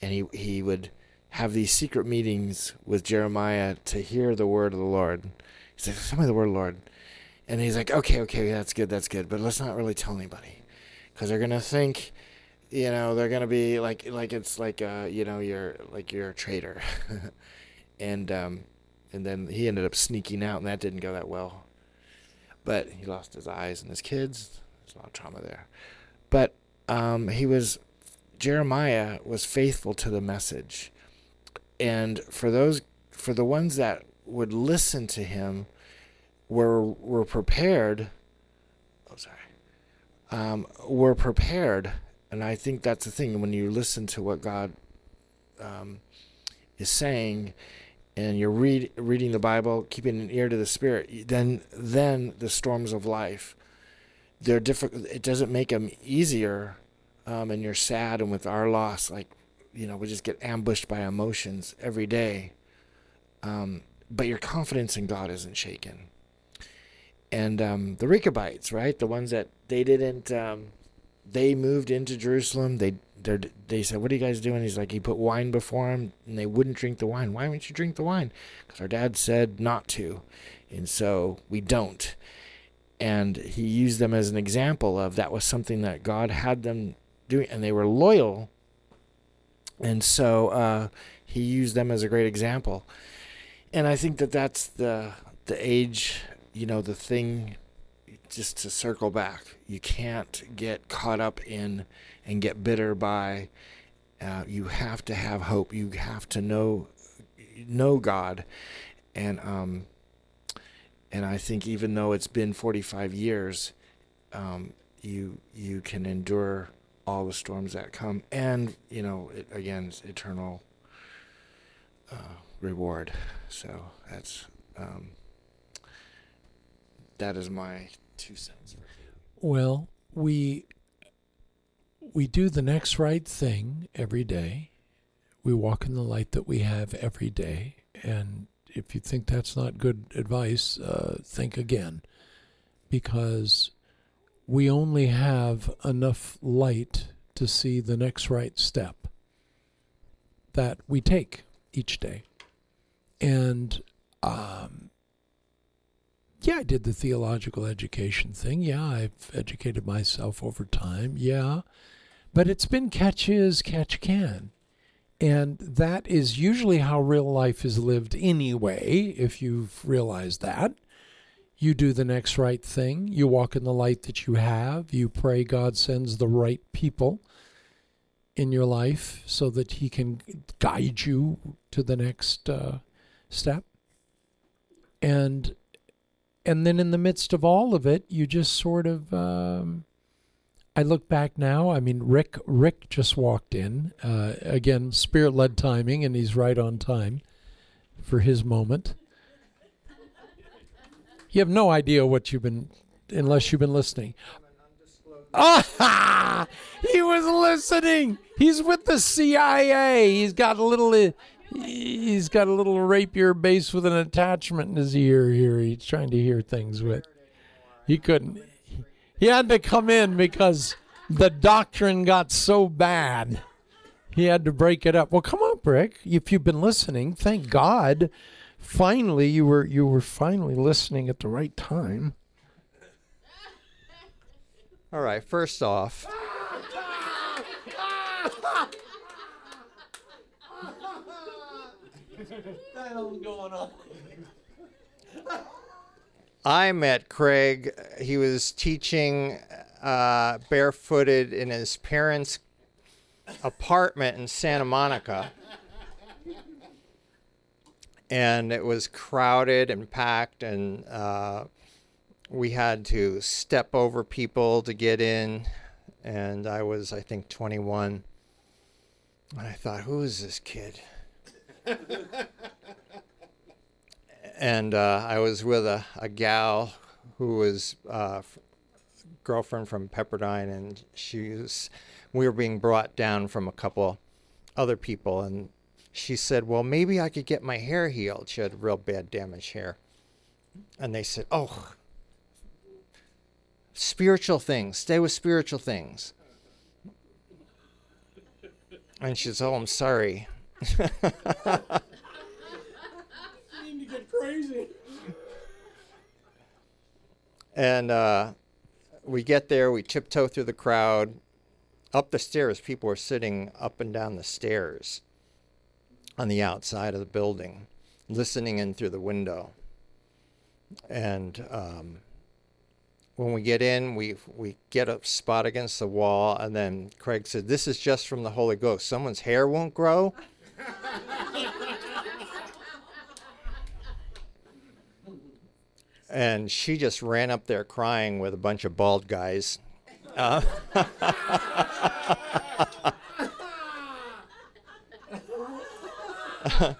and he he would have these secret meetings with Jeremiah to hear the word of the Lord. He said, "Tell me the word Lord." And he's like, okay, okay, that's good, that's good, but let's not really tell anybody, because they're gonna think, you know, they're gonna be like, like it's like, uh, you know, you're like you're a traitor, and um, and then he ended up sneaking out, and that didn't go that well. But he lost his eyes and his kids. There's a lot of trauma there, but um, he was Jeremiah was faithful to the message, and for those for the ones that would listen to him were, were prepared. Oh, sorry. Um, we're prepared, and I think that's the thing. When you listen to what God um, is saying, and you're read reading the Bible, keeping an ear to the Spirit, then then the storms of life, they're difficult. It doesn't make them easier, um, and you're sad. And with our loss, like you know, we just get ambushed by emotions every day. Um, but your confidence in God isn't shaken and um, the Rechabites, right? The ones that they didn't, um, they moved into Jerusalem. They they said, "What are you guys doing?" He's like, he put wine before them, and they wouldn't drink the wine. Why wouldn't you drink the wine? Because our dad said not to, and so we don't. And he used them as an example of that was something that God had them doing, and they were loyal. And so uh, he used them as a great example. And I think that that's the the age you know, the thing, just to circle back, you can't get caught up in and get bitter by. Uh, you have to have hope. You have to know know God, and um, and I think even though it's been 45 years, um, you you can endure all the storms that come, and you know, it, again, it's eternal uh, reward. So that's um, that is my two cents. Well, we we do the next right thing every day. We walk in the light that we have every day, and if you think that's not good advice, uh, think again, because we only have enough light to see the next right step that we take each day, and um, yeah, I did the theological education thing. Yeah, I've educated myself over time. Yeah, But it's been catch is, catch can. And that is usually how real life is lived anyway, if you've realized that. You do the next right thing. You walk in the light that you have. You pray God sends the right people in your life so that He can guide you to the next uh, step. And and then in the midst of all of it, you just sort of. Um, I look back now. I mean, Rick Rick just walked in uh, again, spirit led timing, and he's right on time for his moment. You have no idea what you've been, unless you've been listening. Ah, ha he was listening. He's with the CIA. He's got a little. Uh, he's got a little rapier base with an attachment in his ear here. He's trying to hear things with. He couldn't. He had to come in because the doctrine got so bad. He had to break it up. Well, come on, Rick. If you've been listening, thank God. Finally, you were you were finally listening at the right time. All right. First off. going on? I met Craig. He was teaching uh, barefooted in his parents' apartment in Santa Monica. And it was crowded and packed, and uh, we had to step over people to get in. And I was, I think, 21. And I thought, who is this kid? And uh, I was with a, a gal who was uh, girlfriend from Pepperdine, and she was. We were being brought down from a couple other people, and she said, "Well, maybe I could get my hair healed." She had real bad damaged hair, and they said, "Oh, spiritual things. Stay with spiritual things." And she said, "Oh, I'm sorry." crazy. And uh, we get there, we tiptoe through the crowd. Up the stairs, people are sitting up and down the stairs on the outside of the building, listening in through the window. And um, when we get in, we we get a spot against the wall, and then Craig said, "This is just from the Holy Ghost. Someone's hair won't grow." and she just ran up there crying with a bunch of bald guys. Uh,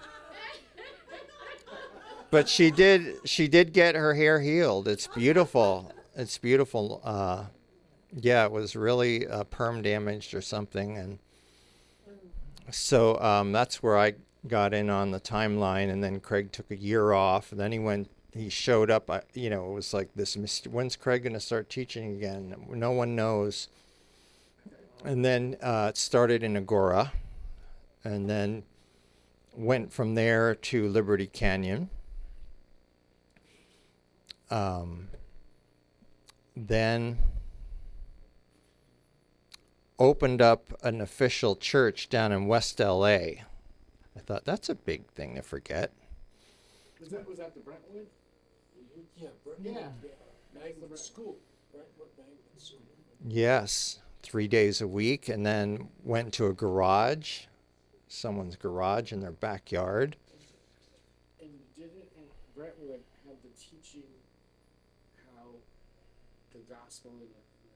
but she did she did get her hair healed. It's beautiful. It's beautiful. Uh, yeah, it was really uh, perm damaged or something, and so um, that's where I got in on the timeline. And then Craig took a year off. And then he went he showed up. I, You know, it was like this. When's Craig going to start teaching again? No one knows. And then uh, it started in Agoura, and then went from there to Liberty Canyon. Um, then opened up an official church down in West LA. I thought that's a big thing to forget. Was that was that the Brentwood? Yeah, Yeah. Magdalene School. Brentwood Magdalene School. Yes, three days a week, and then went to a garage, someone's garage in their backyard. And didn't Brentwood have the teaching how the gospel and the, the,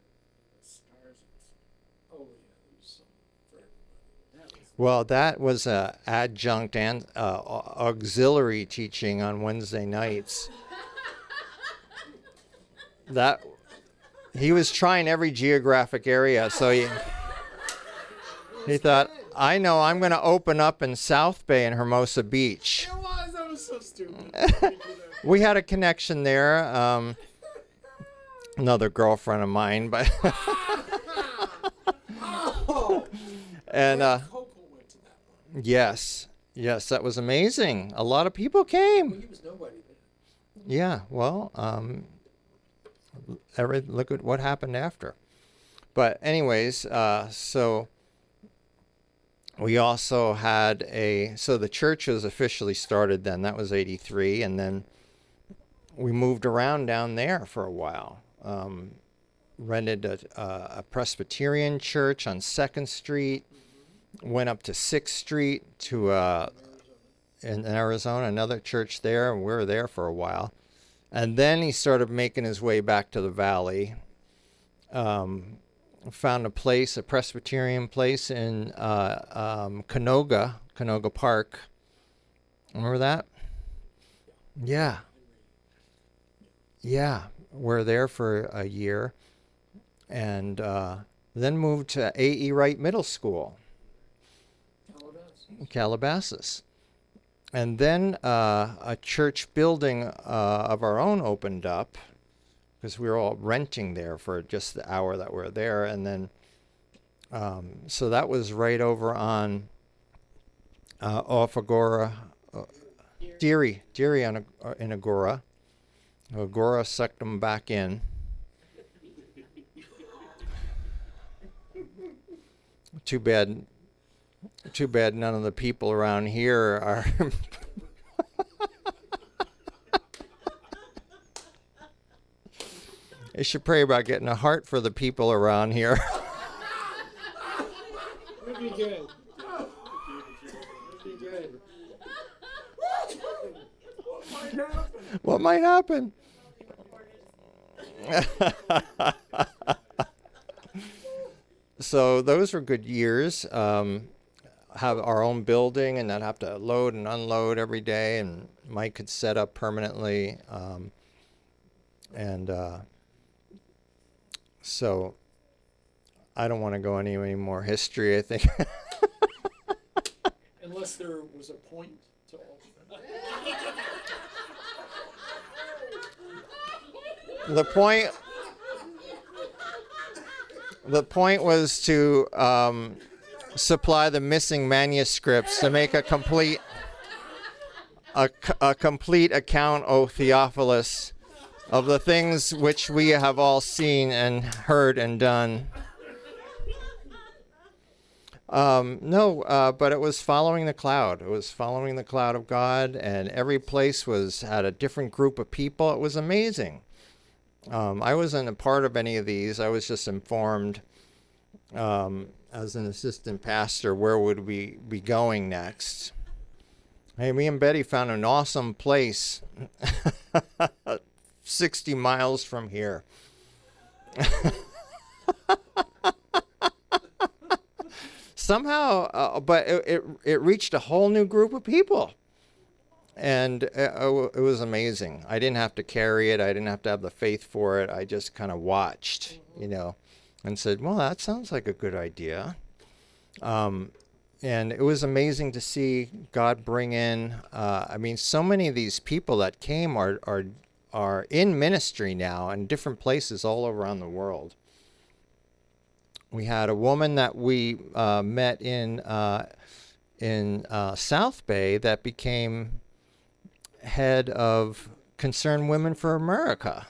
the stars? And, oh yeah, there was some for everybody. That was Well, that was a adjunct and uh, auxiliary teaching on Wednesday nights. that he was trying every geographic area, so he he thought, I know I'm going to open up in South Bay and Hermosa Beach. It was. That was so stupid. We had a connection there. Um, another girlfriend of mine, but and uh, Coco went to that one. Yes, yes, that was amazing. A lot of people came. He was nobody then. Yeah, well, um, every, look at what happened after. but anyways, uh, so we also had a so the church was officially started then. That was '83, and then we moved around down there for a while. Um, rented a, a, a Presbyterian church on Second Street. Went up to Sixth Street to uh, in Arizona, another church there, and we were there for a while. And then he started making his way back to the valley. Um, found a place, a Presbyterian place in uh, um, Canoga, Canoga Park. Remember that? Yeah. Yeah. We're there for a year and uh, then moved to A.E. Wright Middle School, Calabasas. And then uh, a church building uh, of our own opened up because we were all renting there for just the hour that we are there. And then, um, so that was right over on uh, off Agoura, uh, Deary, Deary on, uh, in Agoura. Agoura sucked them back in. Too bad. Too bad none of the people around here are. I should pray about getting a heart for the people around here. Would be good. Would be good. what might happen? so those were good years. Um, have our own building and not have to load and unload every day, and Mike could set up permanently. Um, and uh, so I don't want to go any, any more history. I think Unless there was a point to all the point the point was to um, supply the missing manuscripts to make a complete a, a complete account, O Theophilus, of the things which we have all seen and heard and done. Um, no, uh, but it was following the cloud. It was following the cloud of God, and every place was had a different group of people. It was amazing. Um, I wasn't a part of any of these. I was just informed um, as an assistant pastor where would we be going next. Hey, me and Betty found an awesome place 60 miles from here. Somehow, uh, but it, it, it reached a whole new group of people and it, it was amazing. I didn't have to carry it. I didn't have to have the faith for it. I just kind of watched, you know, and said, "Well, that sounds like a good idea." Um, and it was amazing to see God bring in. Uh, I mean, so many of these people that came are are are in ministry now in different places all around the world. We had a woman that we uh, met in uh, in uh, South Bay that became head of Concerned Women for America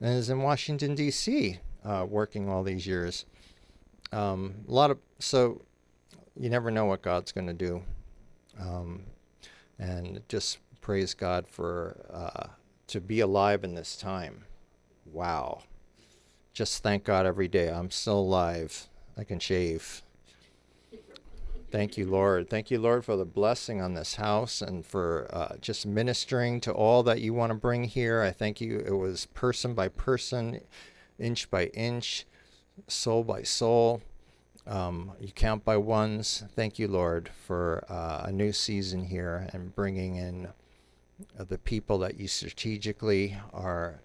and is in Washington, D.C., uh, working all these years. Um, a lot of, so you never know what God's going to do. Um, and just praise God for, uh, to be alive in this time. Wow. Just thank God every day. I'm still alive. I can shave. Thank you, Lord. Thank you, Lord, for the blessing on this house and for uh, just ministering to all that you want to bring here. I thank you. It was person by person, inch by inch, soul by soul. Um, you count by ones. Thank you, Lord, for uh, a new season here and bringing in uh, the people that you strategically are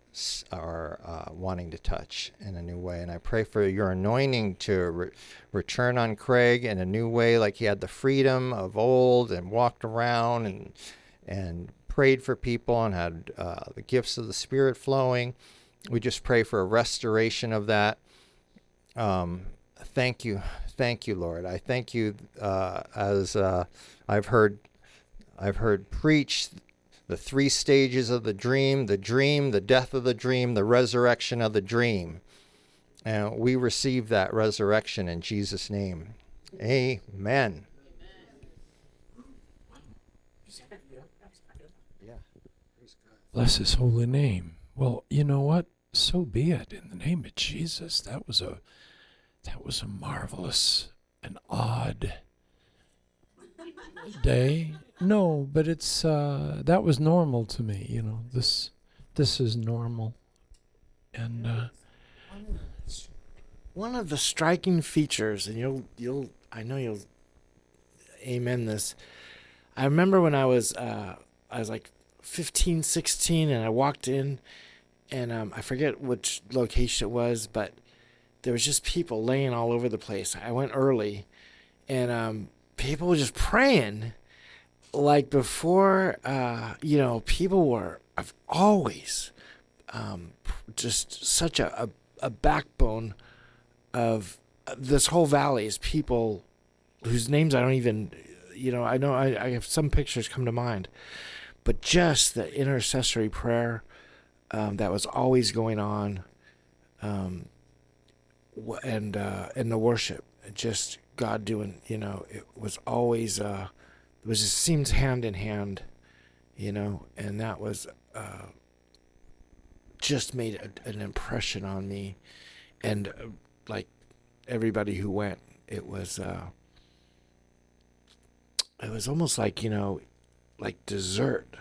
are uh, wanting to touch in a new way. And I pray for your anointing to re- return on Craig in a new way, like he had the freedom of old and walked around and and prayed for people and had uh, the gifts of the Spirit flowing. We just pray for a restoration of that. Um, thank you, thank you, Lord. I thank you uh, as uh, I've heard I've heard preach the three stages of the dream the dream, the death of the dream, the resurrection of the dream. And we receive that resurrection in Jesus' name. Amen. Bless his holy name. Well, you know what? So be it. In the name of Jesus. That was a that was a marvelous and odd day. No, but it's uh that was normal to me, you know. This this is normal. And uh One of the striking features, and you'll you'll I know you'll amen this. I remember when I was uh I was like 15, 16 and I walked in and um I forget which location it was, but there was just people laying all over the place. I went early and um people were just praying like before uh you know people were I've always um just such a, a, a backbone of this whole valley is people whose names I don't even you know I know I, I have some pictures come to mind but just the intercessory prayer um, that was always going on um, and uh, and the worship just God doing you know it was always uh, it was just seems hand in hand you know and that was uh, just made a, an impression on me. And uh, like everybody who went it was uh, it was almost like you know like dessert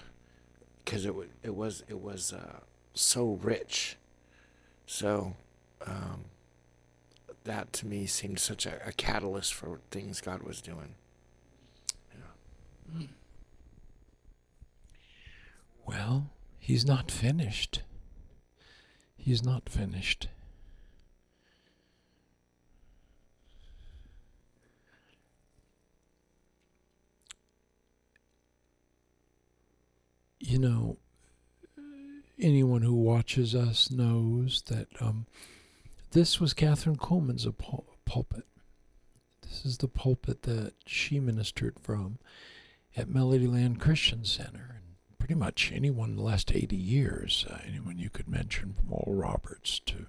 because it w- it was it was uh, so rich so um, that to me seemed such a, a catalyst for things God was doing well, he's not finished. He's not finished. You know, anyone who watches us knows that um, this was Kathryn Kuhlman's pul- pulpit. This is the pulpit that she ministered from at Melodyland Christian Center. And pretty much anyone in the last 80 years, uh, anyone you could mention from Oral Roberts to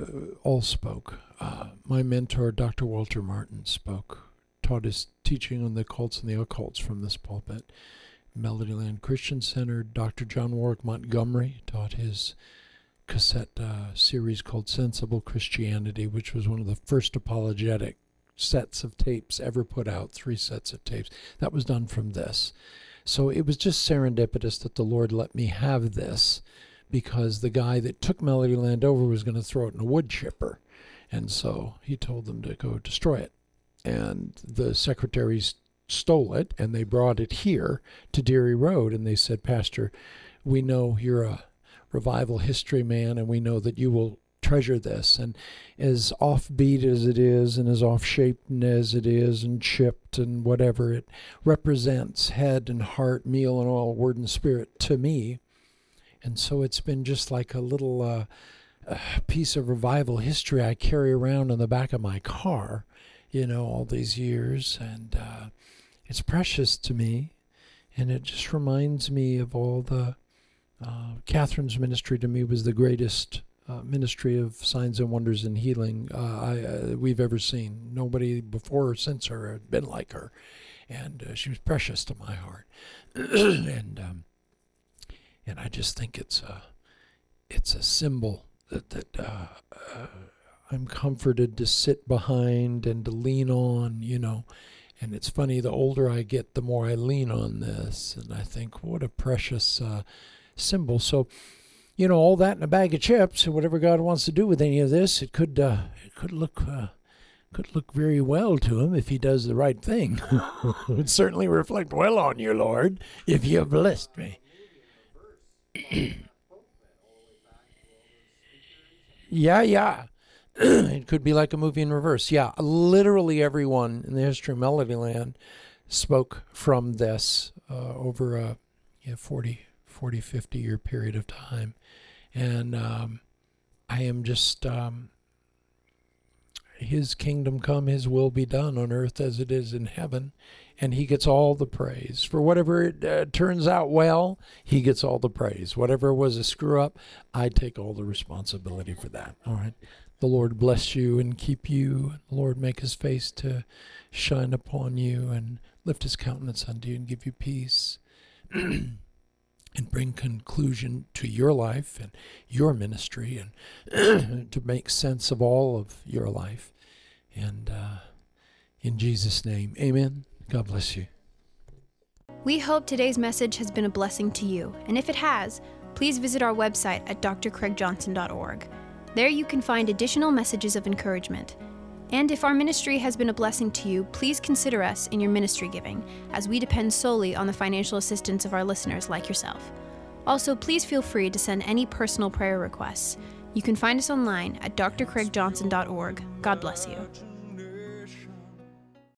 uh, all spoke. Uh, my mentor, Dr. Walter Martin, spoke, taught his teaching on the cults and the occults from this pulpit. Melodyland Christian Center, Dr. John Warwick Montgomery taught his cassette uh, series called Sensible Christianity, which was one of the first apologetic sets of tapes ever put out, three sets of tapes. That was done from this. So it was just serendipitous that the Lord let me have this because the guy that took Melodyland over was going to throw it in a wood chipper. And so he told them to go destroy it. And the secretaries stole it and they brought it here to Deary Road. And they said, Pastor, we know you're a revival history man and we know that you will treasure this. And as offbeat as it is and as off shaped as it is and chipped and whatever, it represents head and heart, meal and all, word and spirit to me. And so it's been just like a little uh, uh, piece of revival history I carry around in the back of my car, you know, all these years. And uh, it's precious to me. And it just reminds me of all the. Uh, Kathryn's ministry to me was the greatest uh, ministry of signs and wonders and healing uh, I, uh, we've ever seen. Nobody before or since her had been like her, and uh, she was precious to my heart. and um, and I just think it's a it's a symbol that that uh, I'm comforted to sit behind and to lean on. You know. And it's funny, the older I get, the more I lean on this. And I think, what a precious symbol. So, you know, all that in a bag of chips, and whatever God wants to do with any of this, it could uh, it could look uh, could look very well to him if he does the right thing. it would certainly reflect well on you, Lord, if you have blessed me. yeah, yeah. It could be like a movie in reverse. Yeah, literally everyone in the history of Melodyland spoke from this uh, over a yeah, 40, 40, 50 year period of time. And um, I am just, um, his kingdom come, his will be done on earth as it is in heaven. And he gets all the praise. For whatever it uh, turns out well, he gets all the praise. Whatever was a screw up, I take all the responsibility for that. All right. The Lord bless you and keep you. The Lord make his face to shine upon you and lift his countenance unto you and give you peace. and bring conclusion to your life and your ministry and to make sense of all of your life. And uh, in Jesus' name, amen. God bless you. We hope today's message has been a blessing to you, and if it has, please visit our website at drcraigjohnson.org. There you can find additional messages of encouragement. And if our ministry has been a blessing to you, please consider us in your ministry giving, as we depend solely on the financial assistance of our listeners like yourself. Also, please feel free to send any personal prayer requests. You can find us online at drcraigjohnson.org. God bless you.